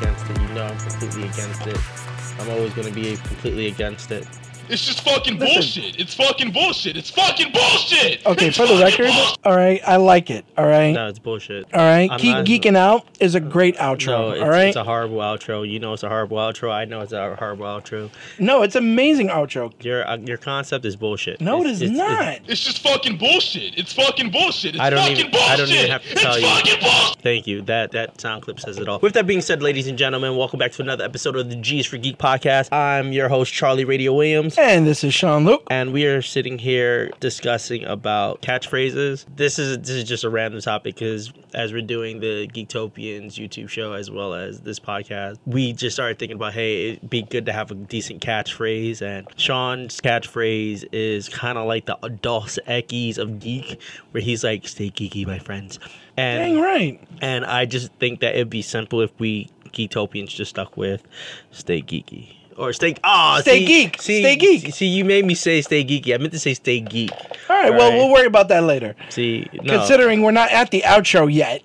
against it. You know I'm completely against it. I'm always going to be completely against it. It's just fucking Listen. bullshit. It's fucking bullshit. It's fucking bullshit. Okay, It's for the record, bullshit. all right, I like it. All right, No, it's bullshit. all right. I'm not- geeking out is a great outro. No, it's, all right. it's a horrible outro. You know it's a horrible outro. I know it's a horrible outro. no, it's amazing outro. Your uh, your concept is bullshit. No, It's- it's- it's- not. It's just fucking bullshit. It's fucking bullshit. It's I don't fucking even- bullshit. I don't even have to tell it's you. fucking bullshit. Thank you. That that sound clip says it all. With that being said, ladies and gentlemen, welcome back to another episode of the G's for Geek podcast. I'm your host Charlie Radio Williams. And this is Sean Luke. and we are sitting here discussing about catchphrases. This is this is just a random topic because as we're doing the Geektopians YouTube show as well as this podcast, we just started thinking about hey, it'd be good to have a decent catchphrase. And Sean's catchphrase is kind of like the Dos Equis of geek, where he's like, "Stay geeky, my friends." And Dang right. and I just think that it'd be simple if we Geektopians just stuck with "Stay geeky." Or stay, ah, Stay see- geek, See, stay geek. See, you made me say stay geeky. I meant to say stay geek. All right, well, Right. we'll worry about that later. See, no. Considering we're not at the outro yet.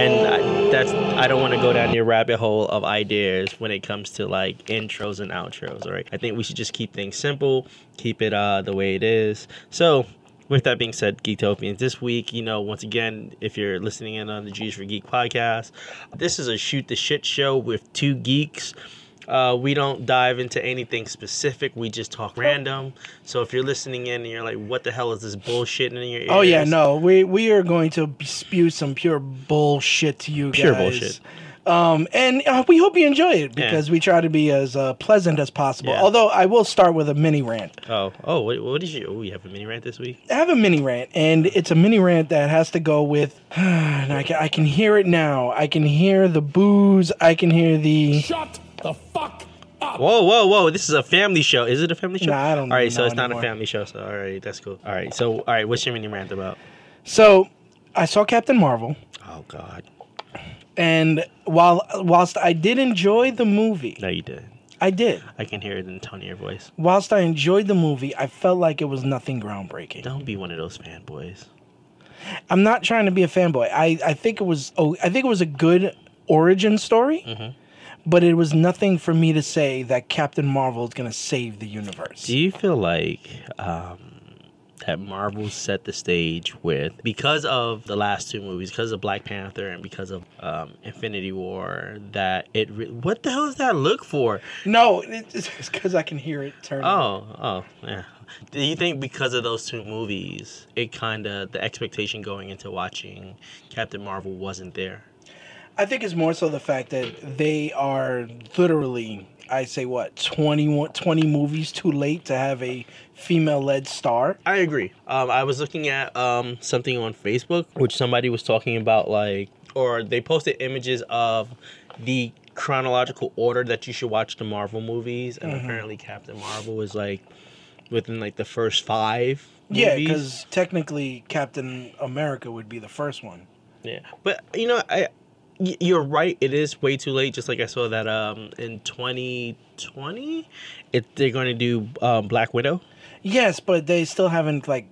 and I, that's I don't want to go down your rabbit hole of ideas when it comes to like intros and outros. All right, I think we should just keep things simple, keep it uh the way it is. So. With that being said, Geektopians, this week, you know, once again, if you're listening in on the G's for Geek podcast, this is a shoot the shit show with two geeks. Uh, we don't dive into anything specific. We just talk random. So if you're listening in and you're like, "What the hell is this bullshit in your ears?" Oh yeah, no, we we are going to spew some pure bullshit to you Pure guys. bullshit. Um, and uh, we hope you enjoy it because we try to be as uh, pleasant as possible. Yeah. Although I will start with a mini rant. Oh, oh, what, what is your? Oh, you have a mini rant this week. I have a mini rant, and it's a mini rant that has to go with. And I can, I can hear it now. I can hear the booze. I can hear the. Shut the fuck up. Whoa, whoa, whoa! This is a family show. Is it a family show? Nah, I don't All right, know so it's not anymore. a family show. So all right, that's cool. All right, so all right, what's your mini rant about? So, I saw Captain Marvel, Oh God, and while whilst I did enjoy the movie, no, you did. I did. I can hear it in the tone of your voice. Whilst I enjoyed the movie, I felt like it was nothing groundbreaking. Don't be one of those fanboys. I'm not trying to be a fanboy. I, I think it was oh I think it was a good origin story, Mm-hmm. but it was nothing for me to say that Captain Marvel is gonna save the universe. Do you feel like um, that Marvel set the stage with because of the last two movies, because of Black Panther and because of um, Infinity War, that it re- what the hell is that look for? No, it's because I can hear it turning. Oh, oh, yeah. Do you think because of those two movies, it kind of the expectation going into watching Captain Marvel wasn't there? I think it's more so the fact that they are literally, I say what, 20, 20 movies too late to have a female-led star. I agree. Um, I was looking at um, something on Facebook, which somebody was talking about, like, or they posted images of the chronological order that you should watch the Marvel movies, and apparently Captain Marvel was like within like the first five. Yeah, because technically Captain America would be the first one. Yeah, but you know, I you're right. It is way too late. Just like I saw that um in 2020, it they're going to do um, Black Widow. Yes, but they still haven't like.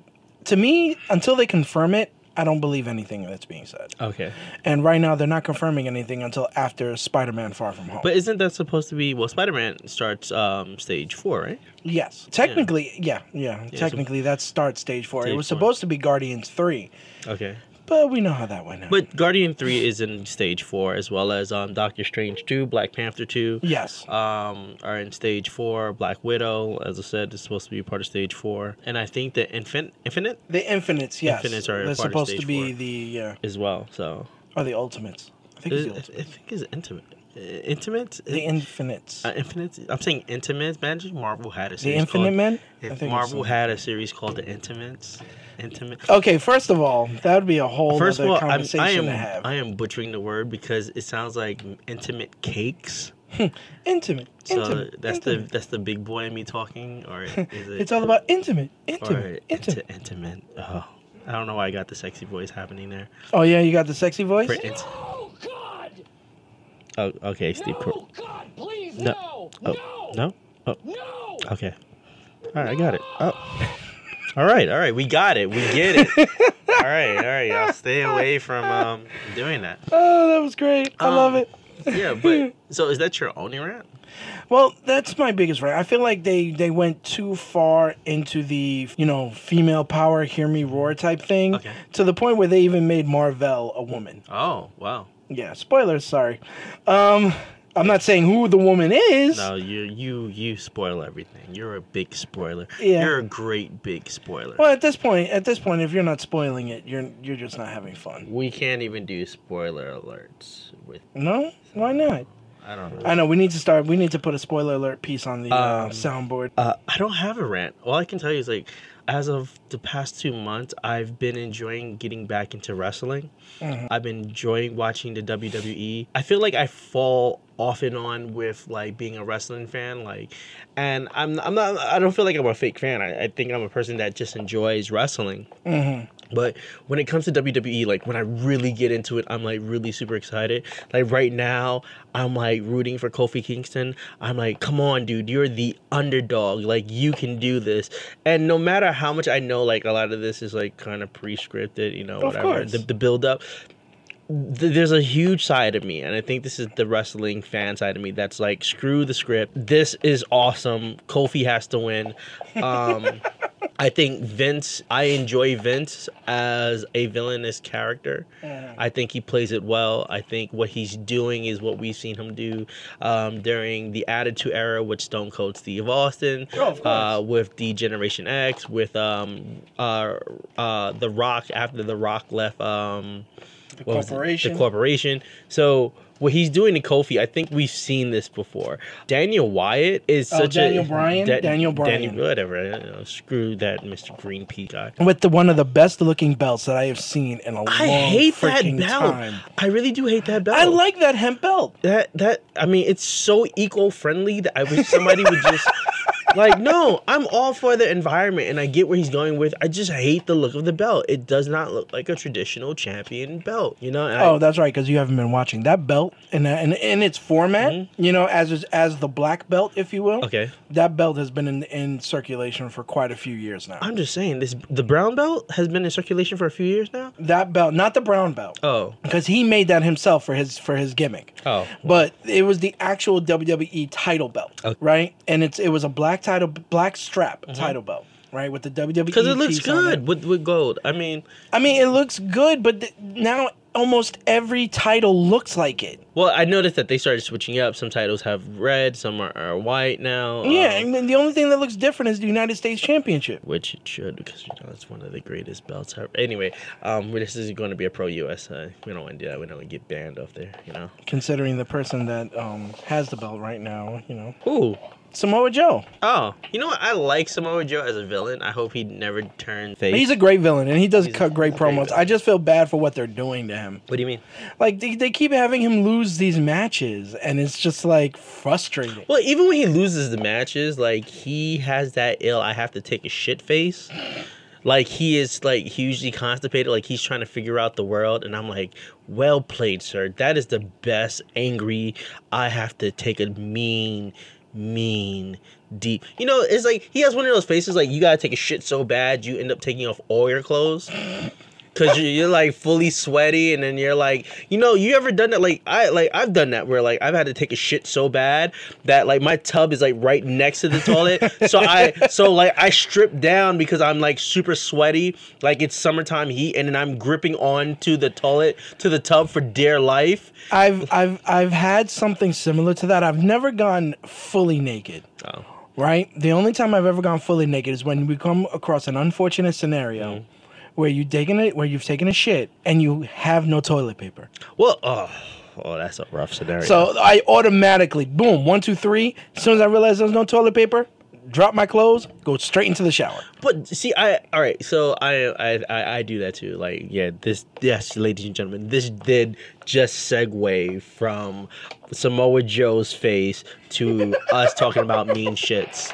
To me, until they confirm it, I don't believe anything that's being said. Okay, And right now, they're not confirming anything until after Spider-Man: Far From Home. but isn't that supposed to be? Well, Spider Man starts um stage four, right? yes, technically, yeah, yeah, so- technically that starts stage four. Stage it was four. supposed to be Guardians three, Okay, but we know how that went. Out. but Guardian three is in stage four as well as um Doctor Strange two, Black Panther two. yes, Um, are in stage four. Black Widow, as I said, is supposed to be part of stage four, and I think the Infin- Infinite the Infinites, yes, Infinites are they're supposed to be the uh, as well. So or the Ultimates. I think it's the I think it's intimate. Uh, Intimate. The Infinites. Uh, Infinite. I'm saying Intimates. Imagine Marvel had a the Infinite called, Men. I If think Marvel had a series called The Intimates, Intimate. Okay, first of all, that would be a whole First of other all, I'm, conversation I am to have. I am butchering the word because it sounds like intimate cakes. Hmm, intimate. So intimate. that's intimate. the that's the big boy in me talking, or is it? It's all about intimate. or Intimate. Intimate. inti- intimate. Oh, I don't know why I got the sexy voice happening there. Oh yeah, you got the sexy voice. For int- Oh, God. oh, okay, Steve. No, God, please, No. no. Oh, no. Oh, No. okay. All right, I got it. Oh. All right, all right, we got it. We get it. all right, all right. I'll stay away from um, doing that. Oh, that was great. I love Um, it. Yeah, but so is that your only rant? Well, that's my biggest rant. I feel like they they went too far into the you know female power, hear me roar type thing, Okay. to the point where they even made Marvel a woman. Oh, wow. Yeah, spoilers. Sorry. Um, I'm not saying who the woman is. No, you you you spoil everything. You're a big spoiler. Yeah. You're a great big spoiler. Well, at this point, at this point, if you're not spoiling it, you're you're just not having fun. We can't even do spoiler alerts with No, why not? I don't know. I know we need to start. We need to put a spoiler alert piece on the uh, Um, soundboard. Uh, I don't have a rant. All I can tell you is like, as of the past two months, I've been enjoying getting back into wrestling. Mhm. I've been enjoying watching the WWE. I feel like I fall off and on with like being a wrestling fan, like, and I'm I'm not. I don't feel like I'm a fake fan. I, I think I'm a person that just enjoys wrestling. hmm But when it comes to WWE, like when I really get into it, I'm like really super excited. Like right now, I'm like rooting for Kofi Kingston. I'm like, come on, dude, you're the underdog. Like you can do this. And no matter how much I know, like a lot of this is like kind of pre-scripted, you know, Of whatever. course. The, the build up. Th- there's a huge side of me, and I think this is the wrestling fan side of me that's like, screw the script. This is awesome. Kofi has to win. Um, I think Vince, I enjoy Vince as a villainous character. I think he plays it well. I think what he's doing is what we've seen him do um, during the Attitude Era with Stone Cold Steve Austin, Oh, of uh, with the Generation X, with um, uh, uh, The Rock after The Rock left. Um, The what corporation. The corporation. So what he's doing to Kofi, I think we've seen this before. Daniel Wyatt is Oh, such Daniel a Bryan? Daniel Bryan. whatever. you know, screw that Mr. Green Pea guy. With the one of the best looking belts that I have seen in a I long time. I hate that freaking belt. time. I really do hate that belt. I like that hemp belt. that. That I mean, it's so eco friendly that I wish somebody would just. Like no, I'm all for the environment, and I get where he's going with. I just hate the look of the belt. It does not look like a traditional champion belt, you know. and I- Oh, that's right, because you haven't been watching that belt in that, in, in its format. You know, as as the black belt, if you will. Mm-hmm. okay. That belt has been in, in circulation for quite a few years now. I'm just saying this. The brown belt has been in circulation for a few years now. that belt, not the brown belt, Oh, because he made that himself for his for his gimmick. oh, But it was the actual WWE title belt, Okay. right? And it's it was a black title, black strap title belt, right? With the WWE because it looks good it. with with gold. I mean, I mean, it looks good, but th- now almost every title looks like it. well, I noticed that they started switching up. Some titles have red, some are, are white now. Yeah, um, mean, the only thing that looks different is the United States Championship. which it should because you know it's one of the greatest belts ever. Anyway, um, this is going to be a pro USA. We don't want to do that. We don't want to get banned off there. You know. Considering the person that um, has the belt right now, you know, Ooh. Samoa Joe. Oh, you know what? I like Samoa Joe as a villain. I hope he never turns face. He's a great villain, and he does He's cut great great promos. villain. I just feel bad for what they're doing to him. what do you mean? Like they, they keep having him lose these matches, and it's just like frustrating. Well, even when he loses the matches, like he has that ill I have to take a shit face. Like he is like hugely constipated, like he's trying to figure out the world, and I'm like, well played, sir. That is the best angry I have to take a mean, mean, deep. You know, it's like he has one of those faces like you gotta take a shit so bad you end up taking off all your clothes. Cause you're, you're like fully sweaty, and then you're like, you know, you ever done that? Like I, like I've done that where like I've had to take a shit so bad that like my tub is like right next to the toilet. so I, so like I strip down because I'm like super sweaty, like it's summertime heat, and then I'm gripping on to the toilet to the tub for dear life. I've I've I've had something similar to that. I've never gone fully naked. Oh, Right? The only time I've ever gone fully naked is when we come across an unfortunate scenario Mm. Where you taken it where you've taken a shit and you have no toilet paper. well, oh, oh, that's a rough scenario. So I automatically boom, one, two, three. As soon as I realize there's no toilet paper, drop my clothes, go straight into the shower. But see, I all right. So I, I I I do that too. Like, yeah, this yes, ladies and gentlemen, this did just segue from Samoa Joe's face to us talking about mean shits.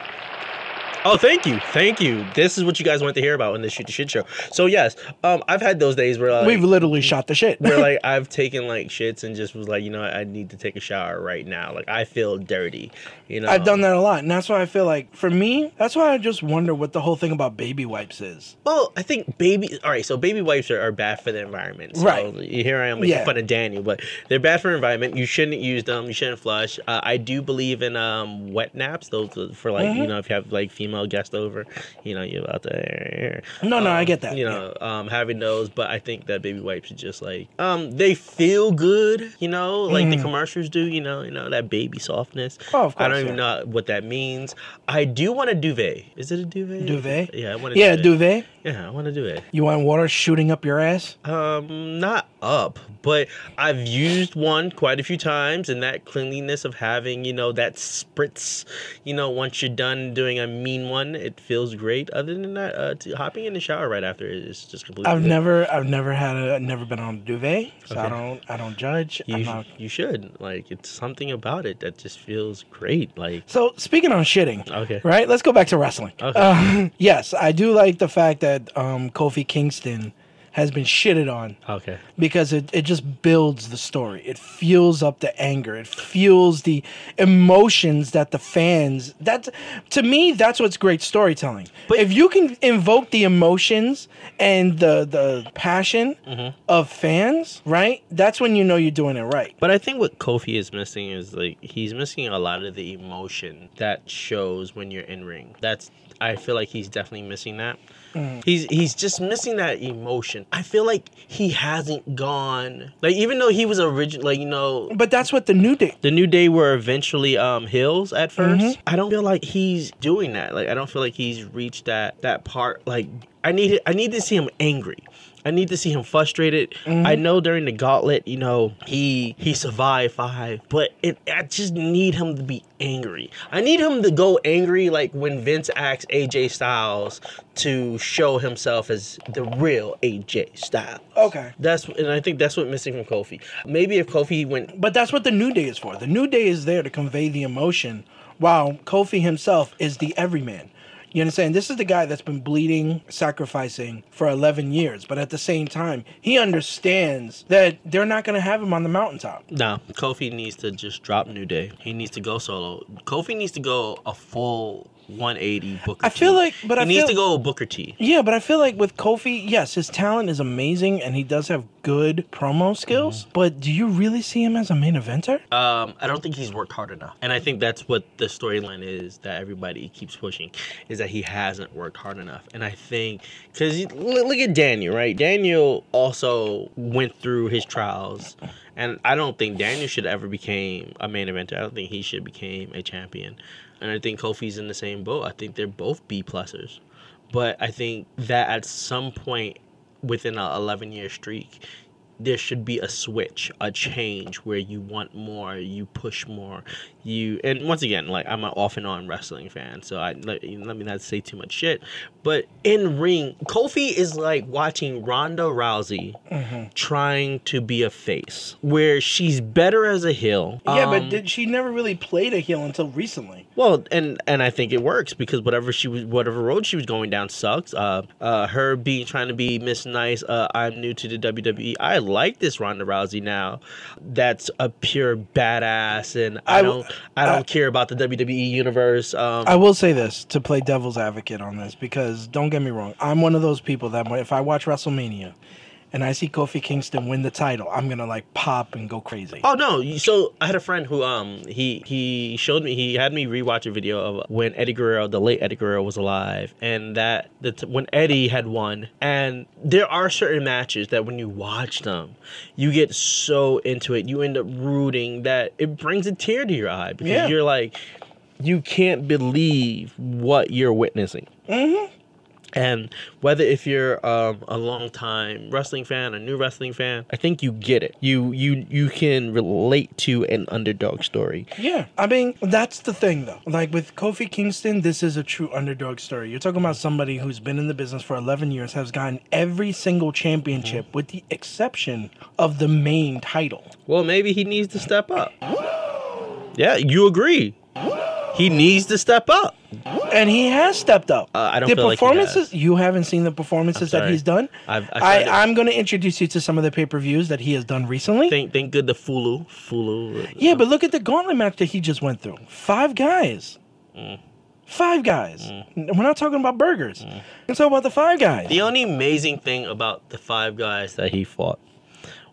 Oh, thank you, thank you. This is what you guys want to hear about in the shoot the shit show. So yes, um, I've had those days where like, We've literally shot the shit. where like I've taken like shits and just was like, you know, I need to take a shower right now. Like I feel dirty, you know. I've done that a lot, and that's why I feel like for me, that's why I just wonder what the whole thing about baby wipes is. Well, I think baby. All right, so baby wipes are, are bad for the environment. So Right. Here I am making Yeah. fun of Daniel, but they're bad for the environment. You shouldn't use them. You shouldn't flush. Uh, I do believe in um, wet naps. Those for like Mm-hmm. you know if you have like female guests over, you know you're about to. No, no, I um, get that. You know, um, having those, but I think that baby wipes are just like um, they feel good. You know, like the commercials do. You know, you know that baby softness. Mm. Oh, of course. I don't course, even know what that means. I do want a duvet. Is it a duvet? Duvet? Yeah, I want a Yeah, duvet. duvet. Yeah, I want to do it. You want water shooting up your ass? Um, not up, but I've used one quite a few times, and that cleanliness of having, you know, that spritz, you know, once you're done doing a mean one, it feels great. Other than that, uh, hopping in the shower right after is just completely. I've good. never, I've never had a, never been on a duvet, so I don't, I don't judge. You, not. you should like it's something about it that just feels great. Like So speaking on shitting, Okay. right? Let's go back to wrestling. Okay. Uh, yes, I do like the fact that um, Kofi Kingston has been shitted on okay, because it, it just builds the story. It fuels up the anger. It fuels the emotions that the fans that to me that's what's great storytelling. But- if you can invoke the emotions and the the passion Mm-hmm. of fans, right? That's when you know you're doing it right. But I think what Kofi is missing is like he's missing a lot of the emotion that shows when you're in ring. That's I feel like he's definitely missing that. He's he's just missing that emotion. I feel like he hasn't gone like even though he was original like you know But that's what the new day the new day were eventually um hills at 1st Mm-hmm. I don't feel like he's doing that. Like I don't feel like he's reached that that part. Like I need I need to see him angry. I need to see him frustrated. Mm-hmm. I know during the gauntlet, you know, he he survived five, but it, I just need him to be angry. I need him to go angry like when Vince asked AJ Styles to show himself as the real AJ Styles. Okay. That's and I think that's what missing from Kofi. Maybe if Kofi went But that's what the New Day is for. The New Day is there to convey the emotion, while Kofi himself is the everyman. You understand? This is the guy that's been bleeding, sacrificing for 11 years, but at the same time, he understands that they're not going to have him on the mountaintop. No, Kofi needs to just drop New Day. He needs to go solo. Kofi needs to go a full 180 Booker I feel T. like- but he I needs feel- to go Booker T. Yeah, but I feel like with Kofi, yes, his talent is amazing and he does have good promo skills, but do you really see him as a main eventer? Um, I don't think he's worked hard enough, and I think that's what the storyline is that everybody keeps pushing, is that he hasn't worked hard enough. And I think because look at Daniel, right? Daniel also went through his trials, and I don't think Daniel should ever became a main eventer. I don't think he should became a champion, and I think Kofi's in the same boat. I think they're both B plussers, but I think that at some point within a 11 year streak there should be a switch a change where you want more you push more you and once again like i'm an off and on wrestling fan so i let, let me not say too much shit but in ring kofi is like watching ronda rousey trying to be a face where she's better as a heel yeah, Um, but did, she never really played a heel until recently. well, and and I think it works because whatever she was, whatever road she was going down sucks. Uh, uh, her being trying to be Miss Nice. Uh, I'm new to the WWE. I like this Ronda Rousey now. That's a pure badass, and I don't I don't I- care about the WWE universe. Um, I will say this to play devil's advocate on this because don't get me wrong, I'm one of those people that if I watch WrestleMania and I see Kofi Kingston win the title, I'm gonna like pop and go crazy. Oh no! So I had a friend who um he he showed me he had me rewatch a video of when Eddie Guerrero, the late Eddie Guerrero, was alive, and that the t- when Eddie had won. And there are certain matches that when you watch them, you get so into it, you end up rooting that it brings a tear to your eye because Yeah. you're like, you can't believe what you're witnessing. And whether if you're um, a long time wrestling fan, a new wrestling fan, I think you get it. You you you can relate to an underdog story. Yeah, I mean that's the thing though. Like with Kofi Kingston, this is a true underdog story. You're talking about somebody who's been in the business for 11 years, has gotten every single championship with the exception of the main title. Well, maybe he needs to step up. Yeah, you agree. He needs to step up. and he has stepped up. Uh, I don't the feel like performances has. you haven't seen the performances that he's done. I've, I've I, I'm going to introduce you to some of the pay per views that he has done recently. Think think good the Fulu Fulu. yeah, but look at the gauntlet match that he just went through. Five guys. Mm. Five guys. We're not talking about burgers. We're talking about the five guys. The only amazing thing about the five guys that he fought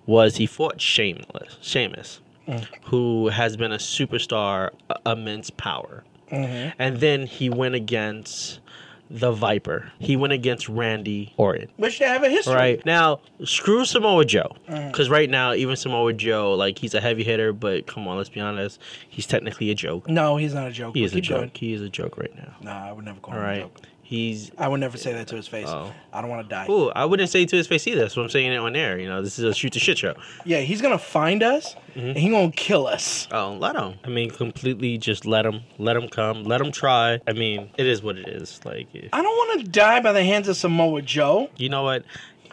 was he fought Shameless, Sheamus, Mm. who has been a superstar, immense power, Mm-hmm. and then he went against the Viper. He went against Randy Orton. Which they have a history. Right now, screw Samoa Joe, Mm. because right now even Samoa Joe, like he's a heavy hitter, but come on, let's be honest, he's technically a joke. No, he's not a joke. He is a joke. going. He is a joke right now. Nah, I would never call All him a joke. He's I would never say that to his face. Oh. I don't want to die. Ooh, I wouldn't say it to his face either. That's what I'm saying it on air. You know, this is a shoot the shit show. Yeah, he's gonna find us Mm-hmm. and he gonna kill us. Oh, let him. I mean, completely just let him. Let him come. Let him try. I mean, it is what it is. Like, if- I don't want to die by the hands of Samoa Joe. you know what?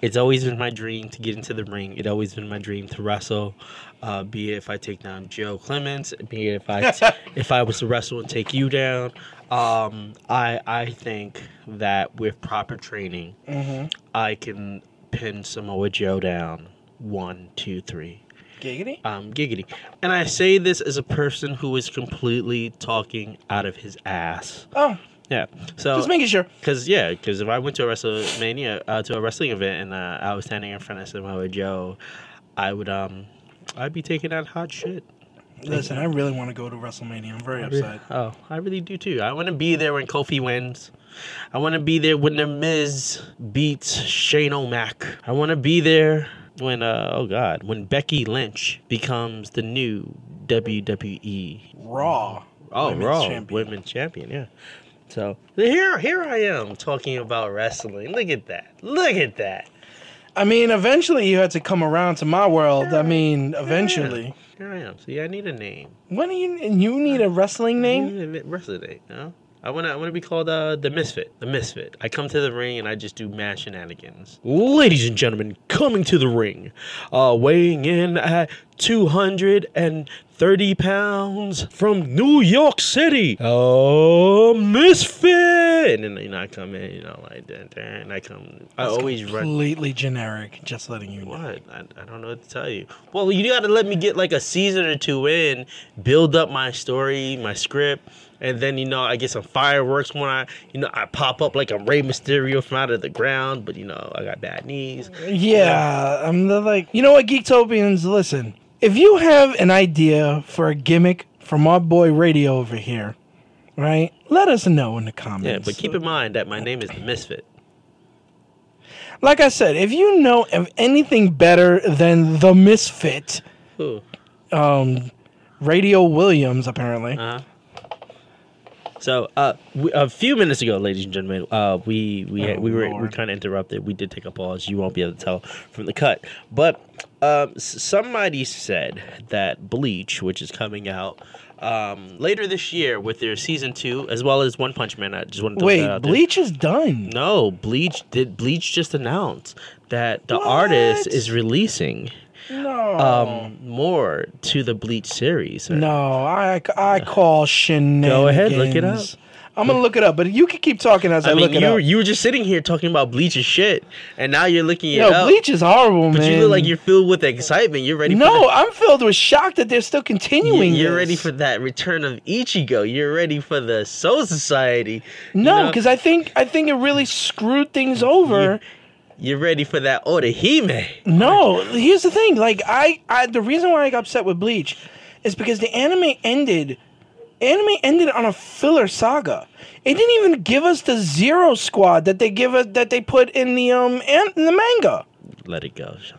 It's always been my dream to get into the ring. It's always been my dream to wrestle. Uh, be it if I take down Joe Clements, be it if I if I was to wrestle and take you down. Um, I I think that with proper training, I can pin Samoa Joe down. One, two, three. Giggity. um, giggity. And I say this as a person who is completely talking out of his ass. Oh, Yeah. So, just making sure. because yeah, because if I went to a WrestleMania uh, to a wrestling event and uh, I was standing in front of Samoa Joe, I would um, I'd be taking out hot shit. Listen, I really want to go to WrestleMania. I'm very upset. Oh, I really do too. I want to be there when Kofi wins. I want to be there when the Miz beats Shane O'Mac. I want to be there when uh oh god when Becky Lynch becomes the new WWE Raw. Oh, Women's Raw champion. women's champion, yeah. So here, here I am talking about wrestling. Look at that! Look at that! I mean, eventually you had to come around to my world. I mean, eventually. Here I am. See, I need a name. When do you you need a wrestling I name? need a wrestling name. Know? I want to. I want to be called uh, the Misfit. The Misfit. I come to the ring and I just do mad shenanigans. Ladies and gentlemen, coming to the ring, uh, weighing in at two hundred and thirty pounds from New York City. Oh, Misfit! And then you know I come in, you know like that, and I come. I always run. Completely generic. Just letting you know. What? I, I don't know what to tell you. Well, you gotta let me get like a season or two in, build up my story, my script, and then you know I get some fireworks when I, you know, I pop up like a Rey Mysterio from out of the ground, but you know I got bad knees. Yeah, I'm the, like, you know what, Geektopians, listen. If you have an idea for a gimmick from our boy Radio over here, right? Let us know in the comments. Yeah, but keep in mind that my name is the Misfit. like I said, if you know of anything better than the Misfit, um, Radio Williams, apparently. Uh-huh. So, uh, we, a few minutes ago, ladies and gentlemen, uh, we we Oh, we were we kind of interrupted. We did take a pause. You won't be able to tell from the cut, but um, somebody said that Bleach, which is coming out um, later this year with their season two, as well as One Punch Man. I just want to Wait. Bleach is done. No, Bleach did. Bleach just announced that the artist is releasing No. um more to the Bleach series. no, I, I call shenanigans. Go ahead, look it up. I'm gonna look it up, but you can keep talking as I, I mean, look it you up. you were just sitting here talking about Bleach and shit, and now you're looking it Yo, up. Bleach is horrible, but man. But you look like you're filled with excitement. You're ready. For No, I'm filled with shock that they're still continuing. you're this. ready for that return of Ichigo. You're ready for the Soul Society. You No, know, because I think I think it really screwed things over. You're ready for that Orihime. No, here's the thing. Like I, I, the reason why I got upset with Bleach is because the anime ended. Anime ended on a filler saga. It didn't even give us the Zero Squad that they give us that they put in the um an, in the manga. Let it go, Sean.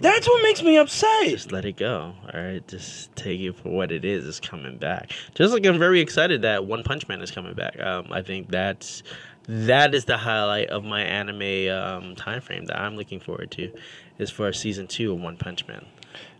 That's what makes me upset. Just let it go. All right, just take it for what it is. It's coming back. Just like I'm very excited that One Punch Man is coming back. Um, I think that's that is the highlight of my anime um, time frame that I'm looking forward to, is for season two of One Punch Man.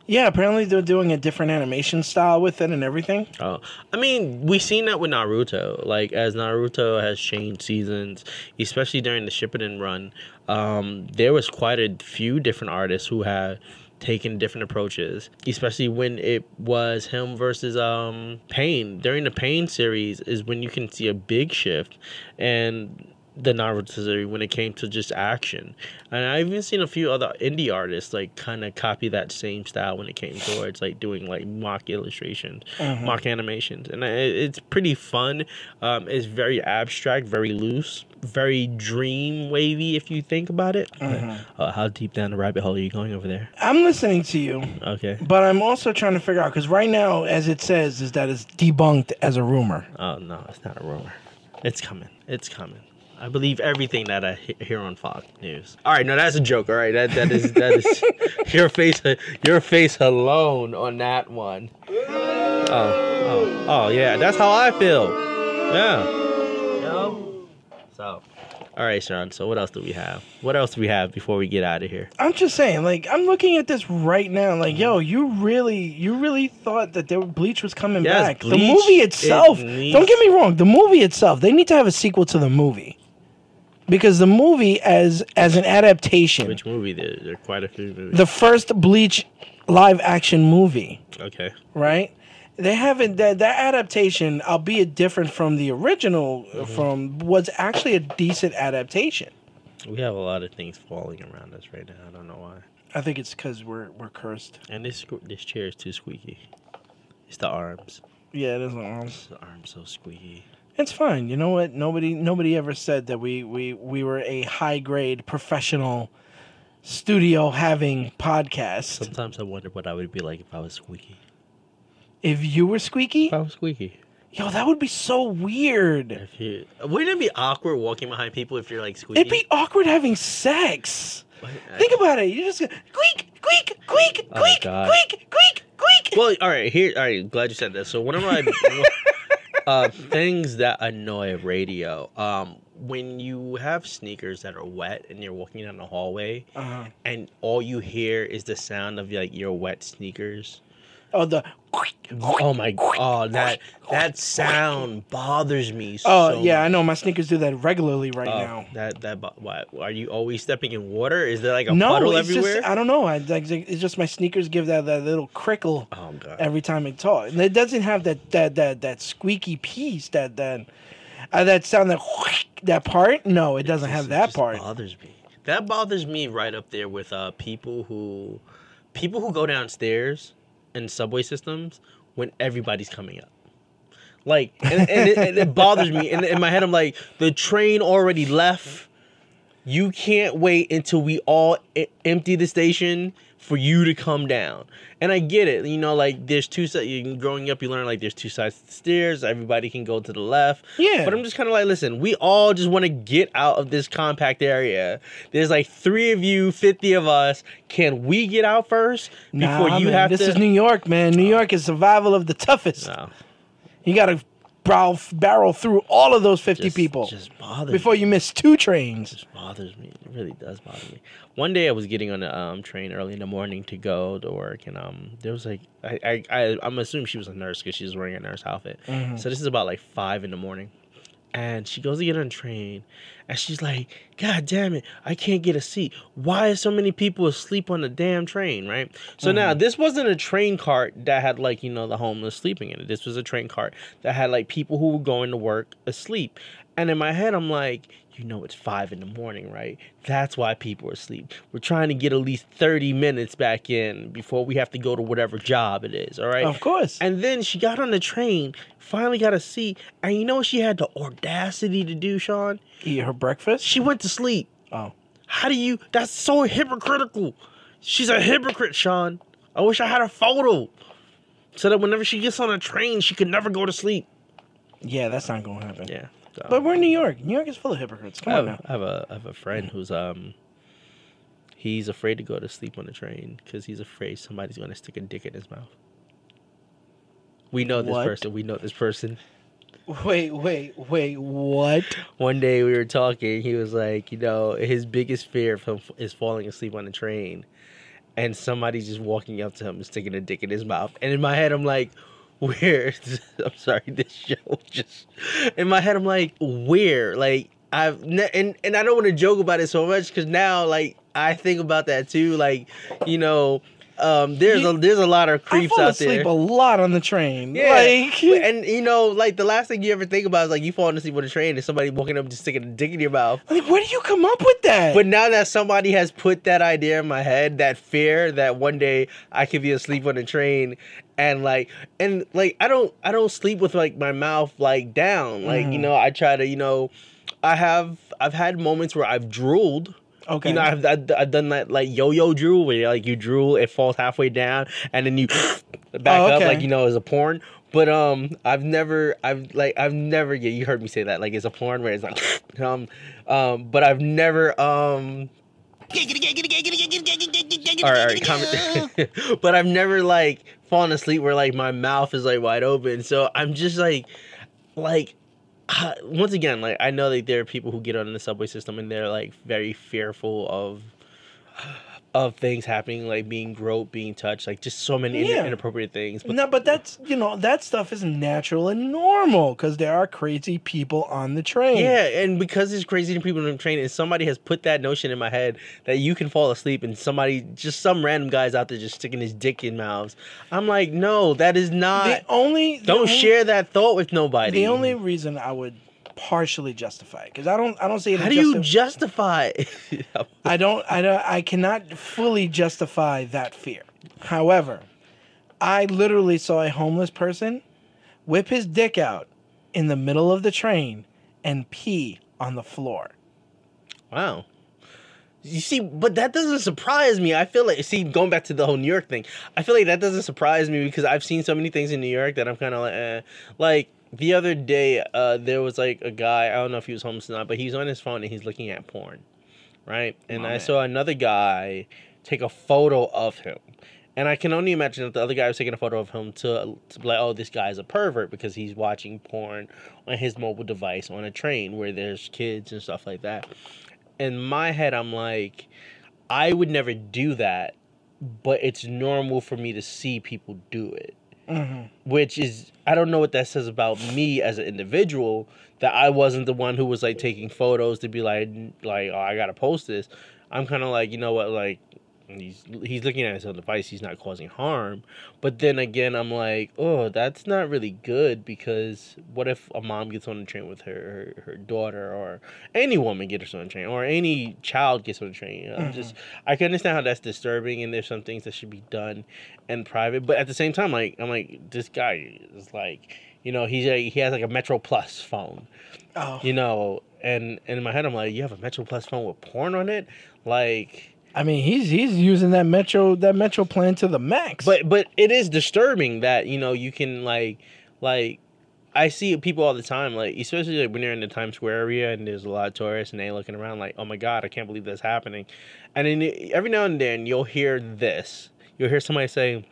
Yeah, apparently they're doing a different animation style with it and everything. Oh, I mean, we've seen that with Naruto. Like as Naruto has changed seasons, especially during the Shippuden run, um, there was quite a few different artists who had taking different approaches, especially when it was him versus um Pain. During the Pain series is when you can see a big shift and the Naruto series when it came to just action. And I've even seen a few other indie artists like kind of copy that same style when it came towards like doing like mock illustrations, mock animations, and it, it's pretty fun. Um, it's very abstract, very loose, very dream wavy if you think about it. Uh, how deep down the rabbit hole are you going over there? I'm listening to you, Okay. but I'm also trying to figure out because right now, as it says, is that it's debunked as a rumor. Oh no, it's not a rumor. It's coming. It's coming. I believe everything that I hear on Fox News. All right, no, that's a joke. All right, that that is that is your face. Your face alone on that one. Oh, oh, oh, yeah. That's how I feel. Yeah. Yo. So, all right, Sean. So, what else do we have? What else do we have before we get out of here? I'm just saying, like, I'm looking at this right now, like, yo, you really, you really thought that there, Bleach was coming Yes, back. the Bleach, movie it itself, needs- don't get me wrong, the movie itself, they need to have a sequel to the movie. Because the movie, as as an adaptation, Which movie? There, there are quite a few movies. the first Bleach live action movie, okay. right? They haven't that that adaptation, albeit different from the original, Mm-hmm. from was actually a decent adaptation. We have a lot of things falling around us right now. I don't know why. I think it's because we're we're cursed. And this this chair is too squeaky. It's the arms. Yeah, it is arms. The arms so squeaky. It's fine. You know what? Nobody nobody ever said that we we we were a high grade professional studio having podcast. Sometimes I wonder what I would be like if I was squeaky. If you were squeaky, If I was squeaky. yo, that would be so weird. If you wouldn't it be awkward walking behind people if you're like squeaky? It'd be awkward having sex. What? Think about it. You just go, squeak, squeak, squeak, Oh, squeak, squeak, squeak, squeak. Well, all right. Here, all right. Glad you said that. So whenever I uh, things that annoy radio, um, when you have sneakers that are wet and you're walking down the hallway, Uh-huh. and all you hear is the sound of like your wet sneakers. Oh, the. Oh my! Oh, that that sound bothers me. So Oh so yeah, I know. My sneakers do that regularly right Oh, now. that that what? Are you always stepping in water? Is there like a No, puddle it's everywhere? just I don't know. I like it's just my sneakers give that that little crickle. oh god! every time I talk, And it doesn't have that that that that squeaky piece that that uh, that sound that that part. No, it doesn't have It that just part. Bothers me. That bothers me right up there with uh people who people who go downstairs in subway systems when everybody's coming up. Like, and, and, it, and it bothers me. And in my head, I'm like, the train already left. You can't wait until we all e- empty the station for you to come down. And I get it. You know, like there's two sides. Growing up, you learn like there's two sides to the stairs. Everybody can go to the left. Yeah. But I'm just kind of like, listen, we all just want to get out of this compact area. There's like three of you, 50 of us. Can we get out first before Nah, you man, have this to? is New York, man. New York is survival of the toughest. No, You got to barrel, barrel through all of those 50 just, people just bothers before me. you miss two trains. just bothers me. It really does bother me. One day I was getting on a um, train early in the morning to go to work, and um, there was like I I, I I'm assuming she was a nurse because she was wearing a nurse outfit. So this is about like five in the morning, and she goes to get on the train, and she's like, "God damn it, I can't get a seat. Why is so many people asleep on the damn train?" Right. So now mm-hmm. this wasn't a train cart that had like you know the homeless sleeping in it. This was a train cart that had like people who were going to work asleep. And in my head, I'm like, you know, it's five in the morning, right? That's why people are asleep. We're trying to get at least 30 minutes back in before we have to go to whatever job it is, all right? Of course. And then she got on the train, finally got a seat, and you know what she had the audacity to do, Sean? Eat her breakfast. She went to sleep. Oh. How do you? That's so hypocritical. She's a hypocrite, Sean. I wish I had a photo so that whenever she gets on a train, she could never go to sleep. Yeah, that's not going to happen. Yeah. So- But we're in New York. New York is full of hypocrites. Come I on have, now. I have a I have a friend who's um he's afraid to go to sleep on the train because he's afraid somebody's gonna stick a dick in his mouth. We know this What? person. We know this person. Wait, wait, wait. What? One day we were talking. He was like, you know, his biggest fear from is falling asleep on the train, and somebody just walking up to him and sticking a dick in his mouth. And in my head, I'm like, where? I'm sorry, this show just. In my head, I'm like, where? Like I've ne- and and I don't want to joke about it so much because now like I think about that too. Like, you know, Um, there's You- a there's a lot of I creeps fall out asleep there. a lot on the train. Yeah, Like, and you know, like the last thing you ever think about is like you falling asleep on the train and somebody walking up just sticking a dick in your mouth. like, where do you come up with that? But now that somebody has put that idea in my head, that fear that one day I could be asleep on a train and like and like I don't I don't sleep with like my mouth like down. Like, you Mhm. know, I try to, you know, I have I've had moments where I've drooled. Okay. You know, I've, I've done that like yo-yo drool where like you drool, it falls halfway down, and then you back Oh, up like you know as a porn. But um, I've never, I've like, I've never. Yeah, you heard me say that. Like it's a porn where it's like, um, um, but I've never um. All right, all right, but I've never like fallen asleep where like my mouth is like wide open. So I'm just like, like once again, like I know that there are people who get on the subway system and they're like very fearful of of things happening, like being groped, being touched, like just so many in- inappropriate things. But no, but that's you know that stuff is natural and normal because there are crazy people on the train. yeah, and because there's crazy people on the train, and somebody has put that notion in my head that you can fall asleep, and somebody, just some random guys out there just sticking his dick in mouths. I'm like, no, that is not. The only the don't only- share that thought with nobody. The only reason I would partially justify because I don't I don't see it. How do you justi- justify? I don't I don't I cannot fully justify that fear. However, I literally saw a homeless person whip his dick out in the middle of the train and pee on the floor. Wow. You see, but that doesn't surprise me. I feel like, see, going back to the whole New York thing, I feel like that doesn't surprise me because I've seen so many things in New York that I'm kind of like, eh. Like the other day, uh, there was like a guy, I don't know if he was homeless or not, but he's on his phone and he's looking at porn, right? And My I man. saw another guy take a photo of him. And I can only imagine that the other guy was taking a photo of him to, to be like, oh, this guy's a pervert because he's watching porn on his mobile device on a train where there's kids and stuff like that. In my head, I'm like, I would never do that, but it's normal for me to see people do it. Hmm Which is, I don't know what that says about me as an individual that I wasn't the one who was like taking photos to be like, like, oh, I gotta post this. I'm kind of like, you know what, like, he's he's looking at his own device. He's not causing harm. But then again, I'm like, oh, that's not really good because what if a mom gets on the train with her her, her daughter or any woman gets on the train or any child gets on the train? You know, Mhm. Just I can understand how that's disturbing and there's some things that should be done in private. But at the same time, like I'm like this guy is like. You know, he's a, he has like a Metro Plus phone Oh, you know and, and in my head i'm like you have a metro plus phone with porn on it like I mean he's he's using that metro that metro plan to the max. but but it is disturbing that you know you can like like i see people all the time like especially like when you're in the times square area and there's a lot of tourists and they looking around like oh my god i can't believe that's happening and then every now and then you'll hear this you'll hear somebody say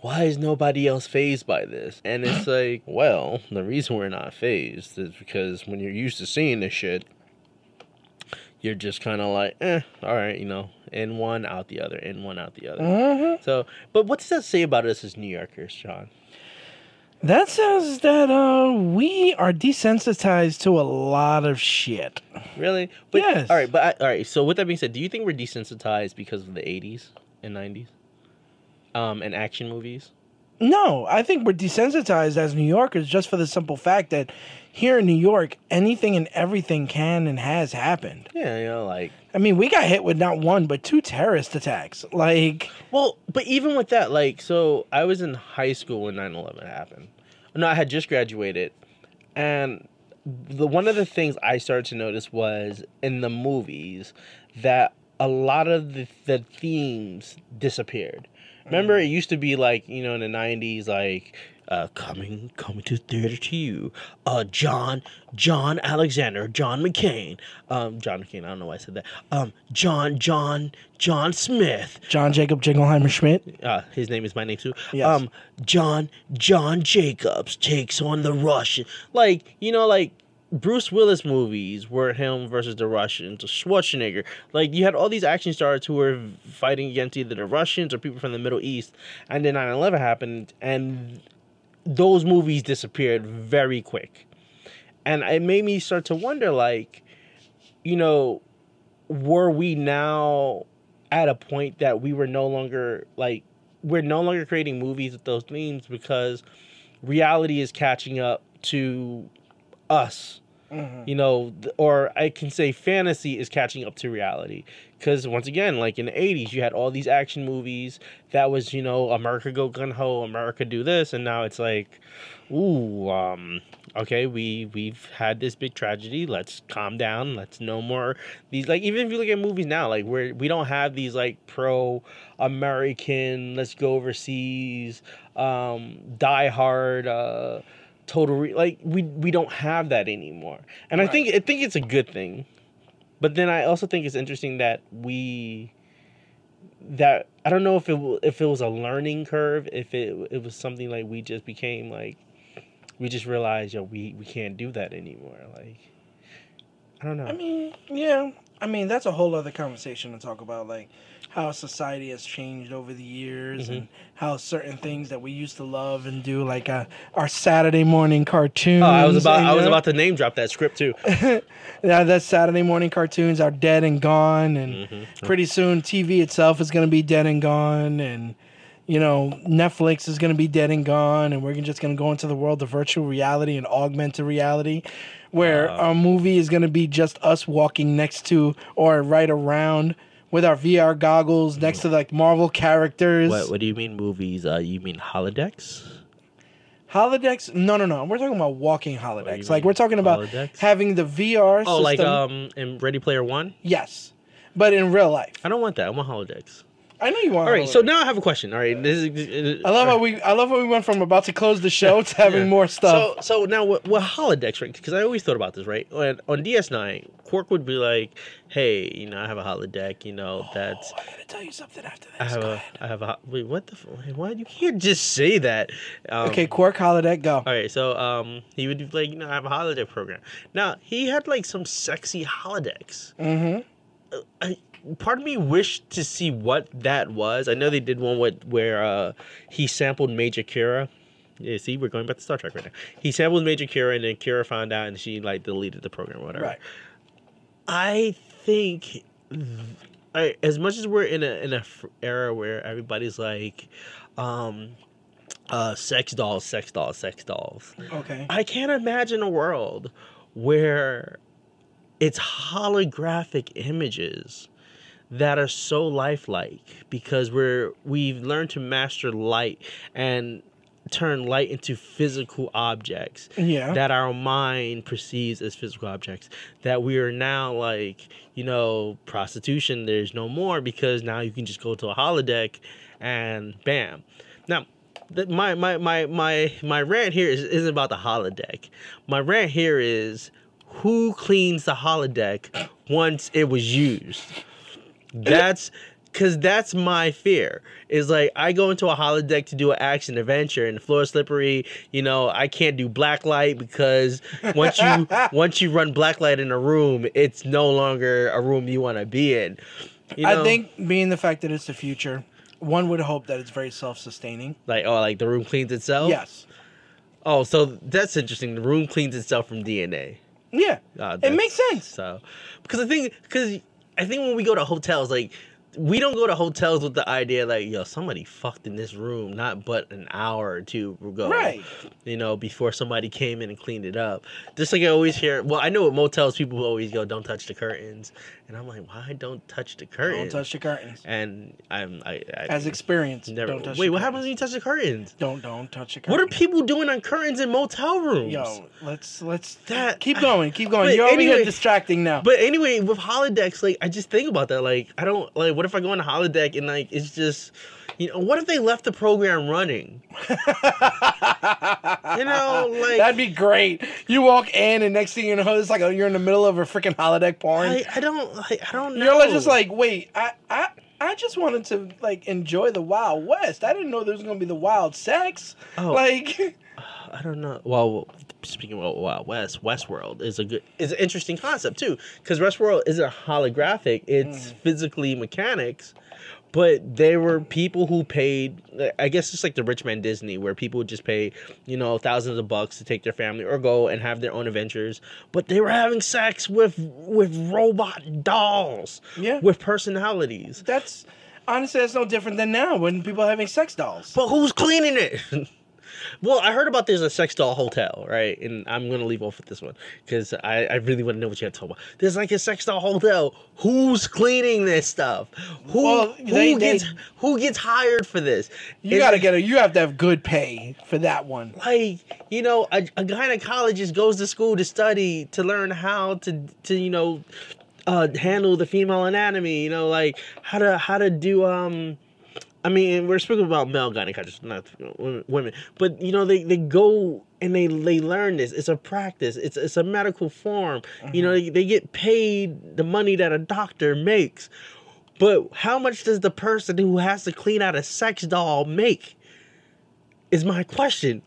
why is nobody else phased by this? And it's like, well, the reason we're not phased is because when you're used to seeing this shit, you're just kind of like, eh, all right, you know, in one, out the other, in one, out the other. Mhm. So, but what does that say about us as New Yorkers, John? that says that uh we are desensitized to a lot of shit. Really? But, Yes. All right, but I, all right. So, with that being said, do you think we're desensitized because of the '80s and '90s, um, and action movies? No, I think we're desensitized as New Yorkers just for the simple fact that here in New York, anything and everything can and has happened. Yeah, you know, like I mean, we got hit with not one but two terrorist attacks. Like, Well, but even with that, like, so I was in high school when 9 11 happened. No, I had just graduated. And the one of the things I started to notice was in the movies that a lot of the, the themes disappeared. Remember, it used to be like, you know, in the 90s, like, uh, coming, coming to theater to you, uh, John, John Alexander, John McCain, um, John McCain, I don't know why I said that, um, John, John, John Smith, John Jacob Jingleheimer Schmidt. uh, his name is my name too. Yes. Um, John John Jacobs takes on the Russian. Like you know, like Bruce Willis movies were him versus the Russians. Schwarzenegger. Like you had all these action stars who were fighting against either the Russians or people from the Middle East, and then 9/11 happened, and those movies disappeared very quick, and it made me start to wonder, like, you know, were we now at a point that we were no longer like we're no longer creating movies with those themes because reality is catching up to us. You know or i can say fantasy is catching up to reality. Because once again like in the 80s you had all these action movies that was you know america go gun-ho america do this and now it's like ooh um okay we we've had this big tragedy. Let's calm down. Let's no more these like even if you look at movies now like where we don't have these like pro american let's go overseas um die hard uh total re- like we we don't have that anymore. And i think i think it's a good thing. But then i also think it's interesting that we that i don't know if it if it was a learning curve if it it was something like we just became like we just realized yo we we can't do that anymore like i don't know. I mean, yeah. I mean, that's a whole other conversation to talk about, like how society has changed over the years Mm-hmm. and how certain things that we used to love and do, like uh, our Saturday morning cartoons. Oh, I was about and, I was uh, about to name drop that script too. Yeah, that Saturday morning cartoons are dead and gone, and Mm-hmm. pretty soon TV itself is going to be dead and gone, and you know Netflix is going to be dead and gone, and we're just going to go into the world of virtual reality and augmented reality, where our movie is going to be just us walking next to or right around with our VR goggles next to like Marvel characters. What what do you mean movies? Uh, you mean holodecks? Holodecks? No, no, no. We're talking about walking holodecks. Like we're talking about holodecks? having the VR. Oh, like system- um in Ready Player One. yes, but in real life. I don't want that. I want holodecks. I know you want. All right, so now I have a question. All right, this is. I love how we I love how we went from about to close the show to having Yeah. more stuff. So so now what, what holodecks, right? Because I always thought about this, right? On, on DS9, Quark would be like, "Hey, you know, I have a holodeck. You know, that's Oh, I gotta tell you something after this. I have a. I have a wait. What the? What? You can't just say that. Um, okay, Quark holodeck, go. All right, so um, he would be like, you know, I have a holodeck program. Now he had like some sexy holodecks. Mm-hmm. I, part of me wished to see what that was. I know they did one with where uh, he sampled Major Kira. Yeah, see, we're going back to Star Trek right now. He sampled Major Kira, and then Kira found out, and she like deleted the program or whatever. Right. I think, I, as much as we're in a in a f- era where everybody's like, um, uh, sex dolls, sex dolls, sex dolls. Okay. I can't imagine a world where it's holographic images that are so lifelike because we're we've learned to master light and turn light into physical objects Yeah. that our mind perceives as physical objects that we are now like you know prostitution there's no more because now you can just go to a holodeck and bam. Now the, my, my my my my rant here is, isn't about the holodeck. My rant here is who cleans the holodeck once it was used that's because that's my fear. Is like I go into a holodeck to do an action adventure, and the floor is slippery. You know, I can't do black light because once you once you run black light in a room, it's no longer a room you want to be in. You know? I think being the fact that it's the future, one would hope that it's very self-sustaining. like oh, like the room cleans itself. Yes. Oh, so that's interesting. The room cleans itself from DNA. Yeah. Uh, it makes sense. So, because I think, because I think when we go to hotels, like we don't go to hotels with the idea like, yo, somebody fucked in this room, not but an hour or two ago, Right. You know, before somebody came in and cleaned it up. Just like I always hear. Well, I know at motels people always go, "Don't touch the curtains," and I'm like, why don't touch the curtains Don't touch the curtains. And I'm, I, I As experience, never. don't touch Wait, what curtains. happens when you touch the curtains? Don't don't touch the What are people doing on curtains in motel rooms? Yo, let's let's That- keep going, keep going. You're over here anyway- distracting now. But anyway, with holodecks, like I just think about that. Like I don't like. What if I go on a holodeck and like it's just, you know, what if they left the program running? you know, like That'd be great. You walk in, and next thing you know, it's like a, you're in the middle of a freaking holodeck porn. I, I don't like. I don't know. You're like, just like, wait, I, I, I just wanted to like enjoy the Wild West. I didn't know there was gonna be the wild sex. Oh. Like, I don't know. Well, speaking about Wild West, Westworld is a good is an interesting concept too, because Westworld isn't holographic; it's Mm. physically mechanics, but there were people who paid i guess it's like the rich man disney where people would just pay you know thousands of bucks to take their family or go and have their own adventures but they were having sex with with robot dolls Yeah. with personalities That's honestly that's no different than now when people are having sex dolls. but who's cleaning it well i heard about there's a sex doll hotel right and i'm gonna leave off with this one because I, I really want to know what you have to talk about there's like a sex doll hotel who's cleaning this stuff who, Well, who they- they- gets who gets hired for this You Is gotta get a. You have to have good pay for that one. like you know a, a gynecologist goes to school to study to learn how to to you know uh handle the female anatomy you know like how to how to do um I mean, we're speaking about male gynecologists, not women-. But you know, they, they go and they they learn this. It's a practice. It's it's a medical form. You know, they, they get paid the money that a doctor makes. But how much does the person who has to clean out a sex doll make? Is my question.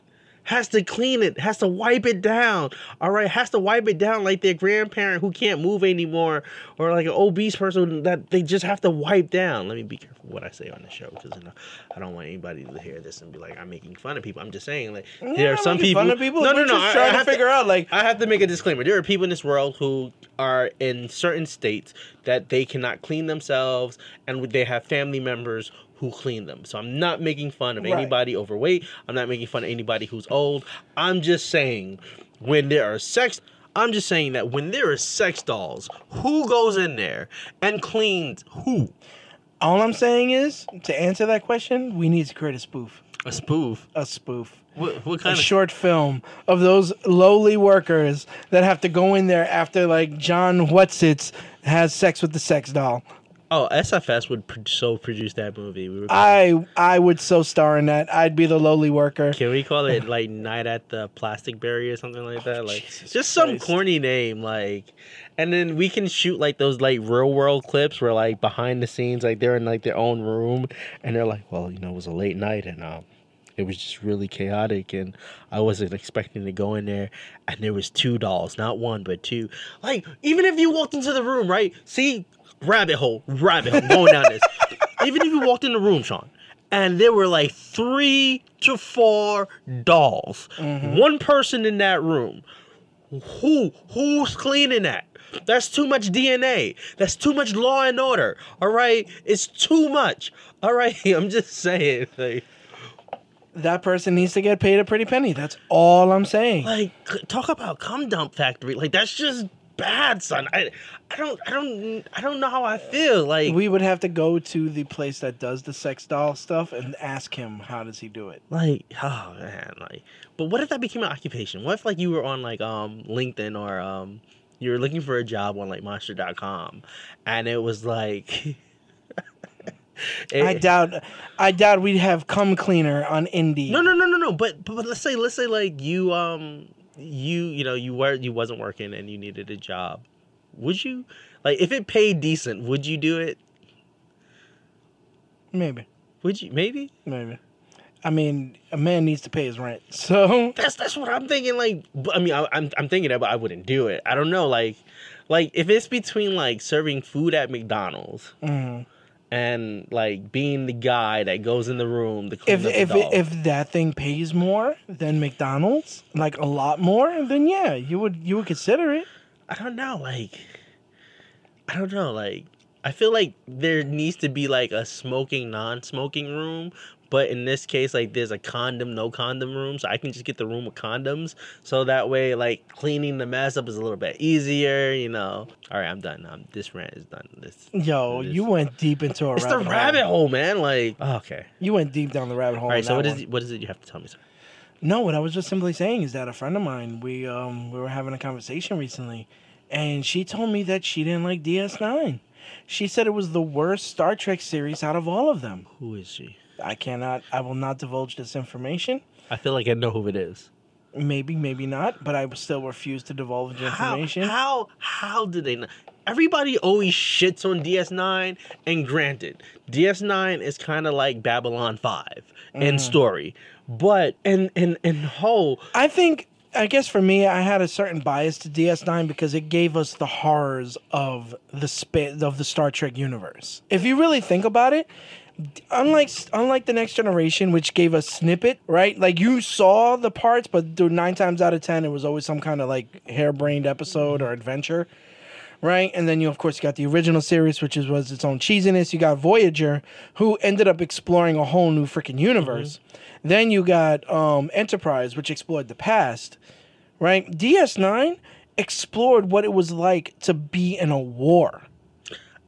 Has to clean it, has to wipe it down. All right, has to wipe it down like their grandparent who can't move anymore, or like an obese person that they just have to wipe down. Let me be careful what I say on the show because you know, I don't want anybody to hear this and be like I'm making fun of people. I'm just saying like there You're are not some people. People. No, no, no. Just I- trying I to figure out like I have to make a disclaimer. There are people in this world who are in certain states that they cannot clean themselves, and they have family members who clean them. So I'm not making fun of Right. anybody overweight. I'm not making fun of anybody who's old. I'm just saying when there are sex. I'm just saying that when there are sex dolls, who goes in there and cleans who? all I'm saying is to answer that question, we need to create a spoof. A spoof. A spoof. What, what a of? short film of those lowly workers that have to go in there after like John Whatsits has sex with the sex doll. Oh, SFS would pro- so produce that movie. We were I I would so star in that. I'd be the lowly worker. Can we call it like Night at the Plastic Berry or something like that? Like Jesus just some Christ. corny name, like and then we can shoot like those like real world clips where like behind the scenes, like they're in like their own room and they're like, Well, you know, it was a late night and um it was just really chaotic and I wasn't expecting to go in there and there was two dolls, not one but two. Like, even if you walked into the room, right? See rabbit hole, rabbit hole going down this. even if you walked in the room, Sean, and there were like three to four dolls. Mm-hmm. One person in that room. Who who's cleaning that? That's too much DNA. That's too much law and order. All right, it's too much. All right, I'm just saying. Like, That person needs to get paid a pretty penny. That's all I'm saying. like talk about cum dump factory. Like that's just bad, son. I, I don't, I don't, I don't know how I feel. Like, We would have to go to the place that does the sex doll stuff and ask him how does he do it. like, oh man, like. But what if that became an occupation? What if like you were on like um LinkedIn or um you were looking for a job on like Monster.com, and it was like. it- I doubt I doubt we'd have cum cleaner on indie. No, no, no, no, no. But but let's say let's say like you um you you know you were you wasn't working and you needed a job. Would you like if it paid decent? Would you do it? Maybe. Would you maybe? Maybe. I mean, a man needs to pay his rent. So That's that's what I'm thinking. Like I mean I, I'm I'm thinking that, but I wouldn't do it. I don't know. Like like if it's between like serving food at McDonald's mm. And like being the guy that goes in the room to clean if if if that thing pays more than McDonald's, like a lot more, then yeah, you would you would consider it. I don't know, like I don't know, like I feel like there needs to be like a smoking, non-smoking room, but in this case, like there's a condom, no condom room, so I can just get the room with condoms, so that way, like cleaning the mess up is a little bit easier, you know. All right, I'm done. Um, this rant is done. This Yo, It is. you went deep into a it's rabbit the rabbit hole, man. Like, oh, okay. You went deep down the rabbit hole. All right. So what is one. what is it you have to tell me, sir? No, what I was just simply saying is that a friend of mine, we um we were having a conversation recently, and she told me that she didn't like DS9. She said it was the worst Star Trek series out of all of them. Who is she? I cannot, I will not divulge this information. I feel like I know who it is. Maybe, maybe not, but I still refuse to divulge How, information. how how did they not? Everybody always shits on DS9, and granted, DS9 is kind of like Babylon 5 in Mm. story, but and and and whole I think I guess for me, I had a certain bias to DS9 because it gave us the horrors of the spa- of the Star Trek universe. If you really think about it, unlike unlike the Next Generation, which gave us snippet, right? Like you saw the parts, but dude, nine times out of ten, it was always some kind of like harebrained episode or adventure. Right, and then you of course got the original series, which is, was its own cheesiness. You got Voyager, who ended up exploring a whole new freaking universe. Then you got um, Enterprise, which explored the past. Right, DS9 explored what it was like to be in a war.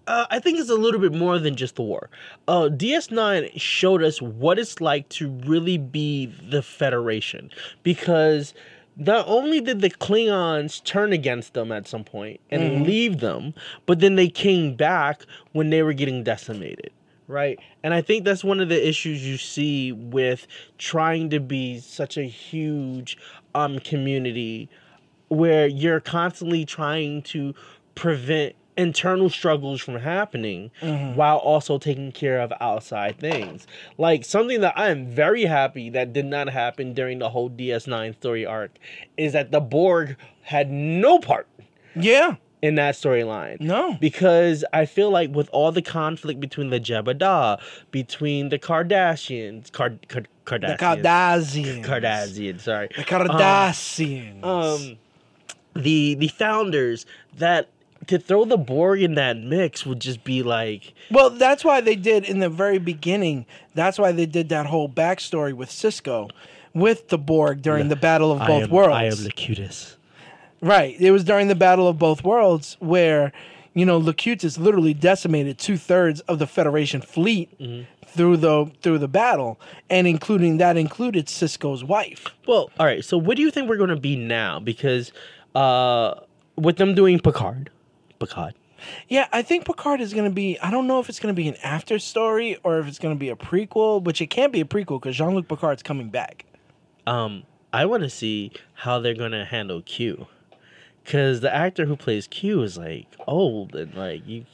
Uh, I think it's a little bit more than just the war. Uh, DS9 showed us what it's like to really be the Federation because not only did the Klingons turn against them at some point and leave them, but then they came back when they were getting decimated. Right. And I think that's one of the issues you see with trying to be such a huge um, community where you're constantly trying to prevent internal struggles from happening while also taking care of outside things. Like something that I am very happy that did not happen during the whole DS9 story arc is that the Borg had no part Yeah, in that storyline. No. Because I feel like with all the conflict between the Jebediah, between the Kardashians, Card, Card, the Kardashians, Kardashians, sorry. The Cardassians. Um, the the founders that to throw the Borg in that mix would just be like Well, that's why they did in the very beginning. That's why they did that whole backstory with Sisko, with the Borg during the Battle of I Both am, Worlds. I am the cutest. right. It was during the Battle of Both Worlds where, you know, Locutus literally decimated two thirds of the Federation fleet Mm-hmm. through the through the battle, and including that included Sisko's wife. Well, all right. So what do you think we're going to be now? Because uh, with them doing Picard, Picard. Yeah, I think Picard is going to be. I don't know if it's going to be an after story or if it's going to be a prequel, which it can't be a prequel because Jean Luc Picard's coming back. Um, I want to see how they're going to handle Q. Because the actor who plays Q is like old and like you.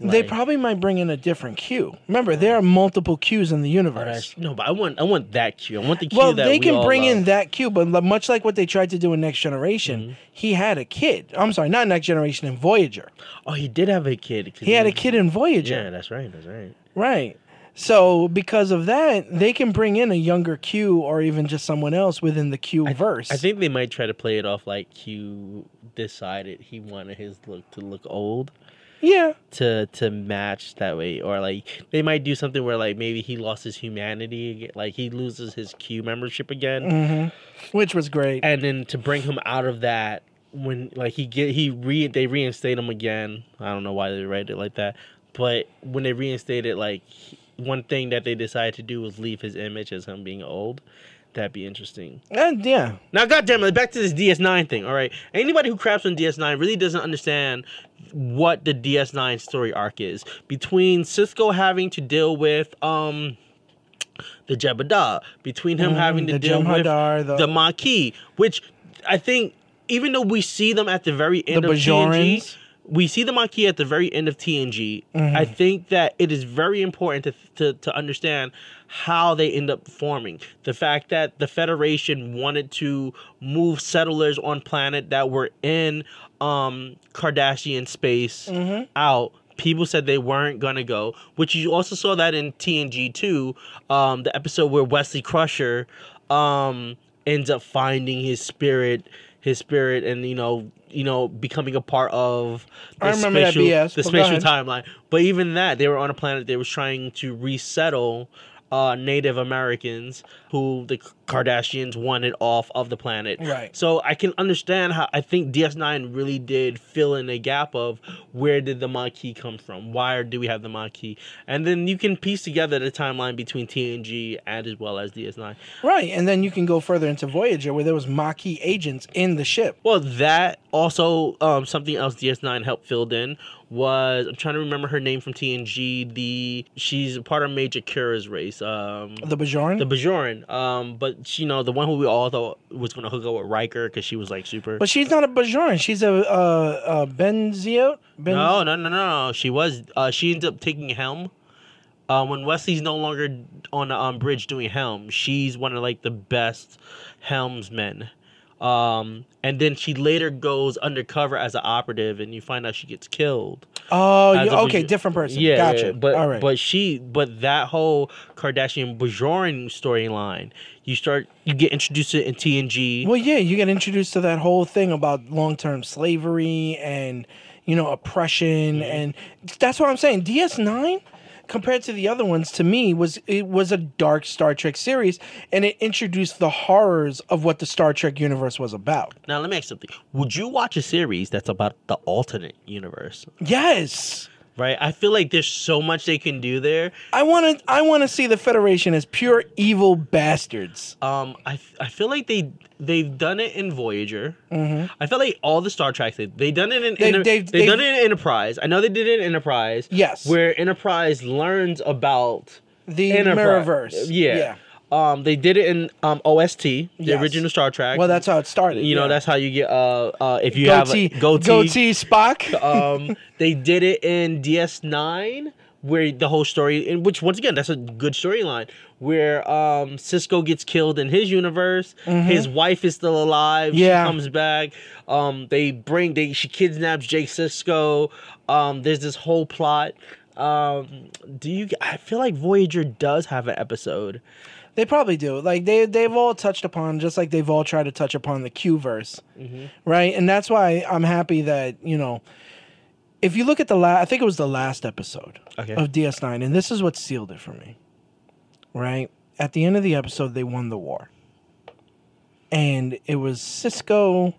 They probably might bring in a different Q. Remember, there are multiple Qs in the universe. that's- No, but I want I want that Q. I want the Q Well, they we can bring in that Q, but much like what they tried to do in Next Generation, Mm-hmm. he had a kid. I'm sorry, not Next Generation, in Voyager. Oh, he did have a kid. He had a kid in Voyager. Yeah, that's right. That's right. Right. So because of that, they can bring in a younger Q or even just someone else within the Q verse. I think they might try to play it off like Q decided he wanted his look to look old Yeah. to to match that way, or like they might do something where like maybe he lost his humanity, like he loses his Q membership again, hmm Which was great. and then to bring him out of that when like he get he re they reinstate him again. I don't know why they write it like that, but when they reinstated like he- one thing that they decided to do was leave his image as him being old. That'd be interesting. And yeah. Now, goddamn it, back to this DS9 thing. All right, anybody who craps on DS9 really doesn't understand what the DS9 story arc is between Sisko having to deal with um the Jebediah, between him Mhm, having to deal with the- the Maquis, which I think even though we see them at the very end The of TNG, Bajorans. we see the Maquis at the very end of TNG. Mm-hmm. I think that it is very important to, to to understand how they end up forming. The fact that the Federation wanted to move settlers on planet that were in um Cardassian space Mm-hmm. out. People said they weren't gonna go, which you also saw that in TNG two, um, the episode where Wesley Crusher um ends up finding his spirit his spirit and you know you know becoming a part of the I remember that spatial, the spatial timeline but even that they were on a planet they was trying to resettle uh, Native Americans who the Cardassians wanted off of the planet. Right. So I can understand how I think DS9 really did fill in a gap of where did the Maquis come from? Why do we have the Maquis? And then you can piece together the timeline between TNG and as well as DS9. Right. And then you can go further into Voyager where there was Maquis agents in the ship. Well, that also um, something else DS9 helped filled in was I'm trying to remember her name from TNG. The she's part of Major Kira's race. Um, The Bajoran. the Bajoran. Um, but she, you know the one who we all thought was gonna hook up with Riker because she was like super. but she's not a Bajoran. She's a, uh, a Benziot. Ben- no, no, no, no, no. She was. Uh, she ends up taking helm. Uh, when Wesley's no longer on the um, bridge doing helm, she's one of like the best helmsmen Um, and then she later goes undercover as an operative, and you find out she gets killed. Oh, you, a okay, different person. Yeah, gotcha. yeah, but All right. but she but that whole Cardassian Bajoran storyline, you start you get introduced to it in TNG. Well, yeah, you get introduced to that whole thing about long-term slavery and you know oppression, mm-hmm. and that's what I'm saying. DS9, compared to the other ones, to me was it was a dark Star Trek series, and it introduced the horrors of what the Star Trek universe was about. Now let me ask you something: Would you watch a series that's about the alternate universe? Yes. Right? I feel like there's so much they can do there. I want to. I want to see the Federation as pure evil bastards. Um, I, I feel like they they've done it in Voyager. Mm-hmm. I feel like all the Star Treks they they done it in. They've- Enter- they've- they've, done they've- it in Enterprise. I know they did it in Enterprise. Yes. where Enterprise learns about The Enterprise. Mirrorverse. Yeah. Yeah. Um, they did it in um OST, the Yes. original Star Trek. Well, that's how it started. you know that's how you get uh uh if you goatee, have a goatee. goatee Spock. um, they did it in DS9 where the whole story, in which once again that's a good storyline where um Sisko gets killed in his universe, his wife is still alive, Mm-hmm. Yeah. she comes back. Um, they bring they she kidnaps Jake Sisko. Um, there's this whole plot. Um, do you? I feel like Voyager does have an episode. They probably do. Like they they've all touched upon, just like they've all tried to touch upon the Q verse, right? And that's why I'm happy that you know, if you look at the last, I think it was the last episode Okay. of DS9, and this is what sealed it for me, right? At the end of the episode, they won the war, and it was Sisko.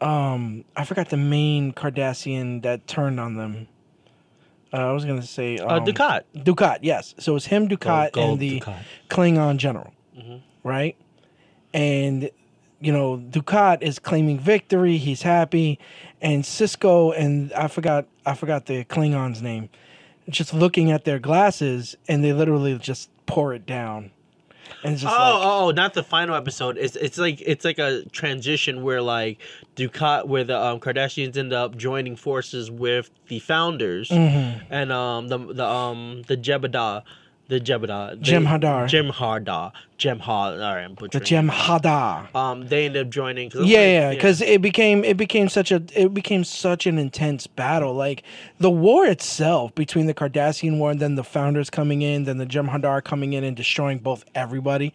Um, I forgot the main Cardassian that turned on them. Uh, I was gonna say Uh, um, Dukat. Dukat, yes. So it's him, Dukat, Gold and the Dukat. Klingon general, right? And you know, Dukat is claiming victory. He's happy, and Sisko and I forgot I forgot the Klingon's name, just looking at their glasses, and they literally just pour it down, and it's just Oh, like, oh, oh, not the final episode. It's it's like it's like a transition where like Dukat, where the um, Cardassians end up joining forces with the founders Mm-hmm. and um the the um the Jebediah, the Jebediah, Jem'Hadar. Jem'Hadar, Jem'Had. All right, I'm the butchering. Jem'Hadar. Um, they ended up joining. 'cause Yeah, like, yeah, because it became it became such a it became such an intense battle. Like the war itself between the Cardassian war and then the founders coming in, then the Jem'Hadar coming in and destroying both everybody,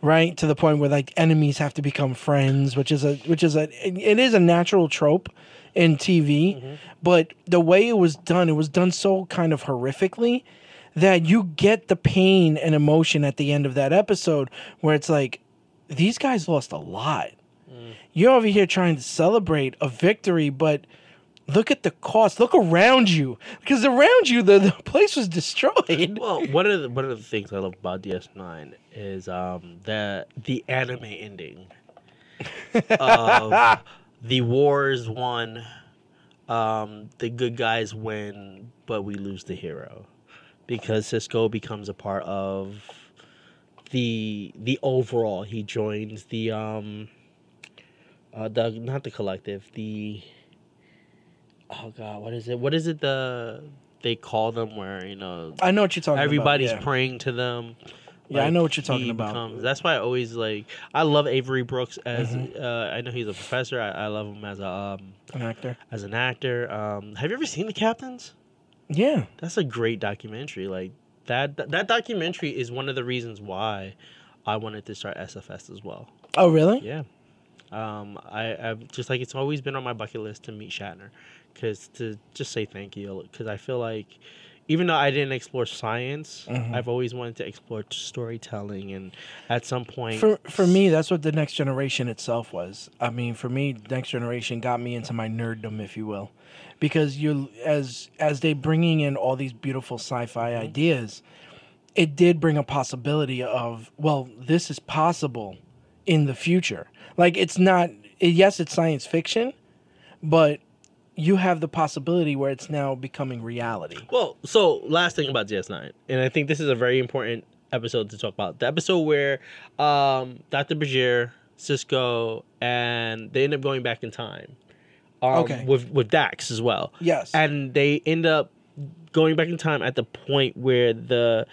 right? To the point where like enemies have to become friends, which is a which is a it, it is a natural trope in TV, but the way it was done, it was done so kind of horrifically that you get the pain and emotion at the end of that episode where it's like these guys lost a lot you're over here trying to celebrate a victory, but look at the cost. Look around you, because around you the, the place was destroyed. Well, one of the one of the things I love about DS9 is um the the anime ending of the wars won, um the good guys win, but we lose the hero because Sisko becomes a part of the the overall. He joins the um uh the not the collective the oh god what is it what is it the they call them where you know I know what you're talking about. everybody's about. praying to them. Yeah, I know what you're talking about. becomes- that's why I always like. I love Avery Brooks as. Mm-hmm. Uh, I know he's a professor. I, I love him as a um, an actor. as an actor. Um, have you ever seen The Captains? Yeah, That's a great documentary. Like that. That documentary is one of the reasons why I wanted to start SFS as well. Oh, really? Yeah. Um, I, I've just like it's always been on my bucket list to meet Shatner, because to just say thank you, because I feel like even though I didn't explore science, Mm-hmm. I've always wanted to explore storytelling, and at some point, For for me, that's what the next generation itself was. I mean, for me, next generation got me into my nerddom, if you will, because you as as they bringing in all these beautiful sci-fi Mm-hmm. ideas, it did bring a possibility of well, this is possible in the future. Like it's not. Yes, it's science fiction, but you have the possibility where it's now becoming reality. Well, so last thing about DS9, and I think this is a very important episode to talk about. The episode where um, Dr. Bashir, Sisko, and they end up going back in time. Um, Okay. With with Dax as well. Yes. And they end up going back in time at the point where the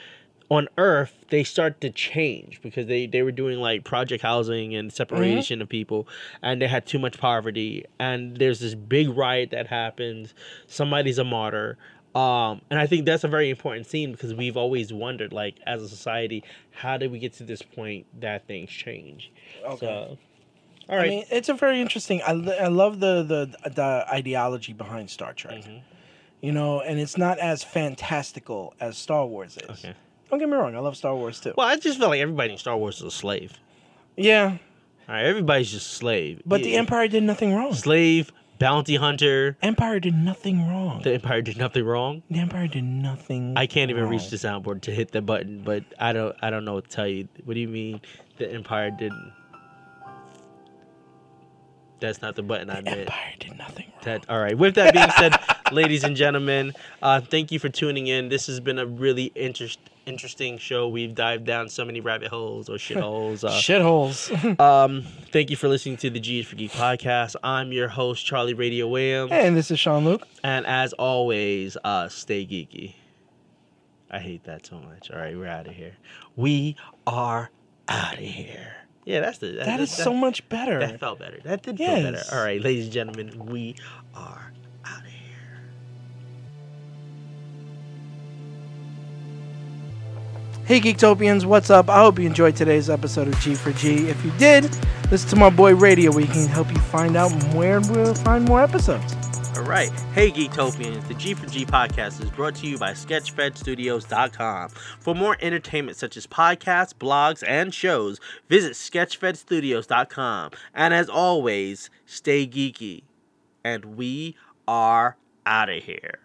on Earth they start to change because they they were doing like project housing and separation of people, and they had too much poverty. And there's this big riot that happens. Somebody's a martyr. Um, and I think that's a very important scene because we've always wondered, like, as a society, how did we get to this point that things change? So, all right. I mean, it's a very interesting. I, I love the, the the ideology behind Star Trek. Mhm. You know, and it's not as fantastical as Star Wars is. Okay. Don't get me wrong, I love Star Wars too. Well, I just feel like everybody in Star Wars is a slave. Yeah, All right, everybody's just a slave. but the Empire did nothing wrong. slave, bounty hunter. Empire did nothing wrong. The Empire did nothing wrong. The Empire did nothing. I can't even wrong. reach the soundboard to hit the button, but I don't. I don't know what to tell you. What do you mean the Empire didn't? That's not the button I The meant. Empire did nothing wrong. That all right. With that being said, ladies and gentlemen, uh, thank you for tuning in. This has been a really interest, interesting show. We've dived down so many rabbit holes or shitholes. Uh, Shitholes. um, thank you for listening to the G for Geek podcast. I'm your host Charlie Radio Williams, and this is Sean Luke. and as always, uh, stay geeky. I hate that so much. All right, we're out of here. We are out of here. Yeah, that's the That is so much better. That felt better. That did feel better. All right, ladies and gentlemen, we are out of here. Hey Geektopians, what's up? I hope you enjoyed today's episode of G for G. If you did, listen to my boy Radio where he can help you find out where we'll find more episodes. All right. Hey, Geektopians. The G for G podcast is brought to you by SketchFedStudios.com. For more entertainment such as podcasts, blogs, and shows, visit SketchFedStudios.com. And as always, stay geeky. And we are out of here.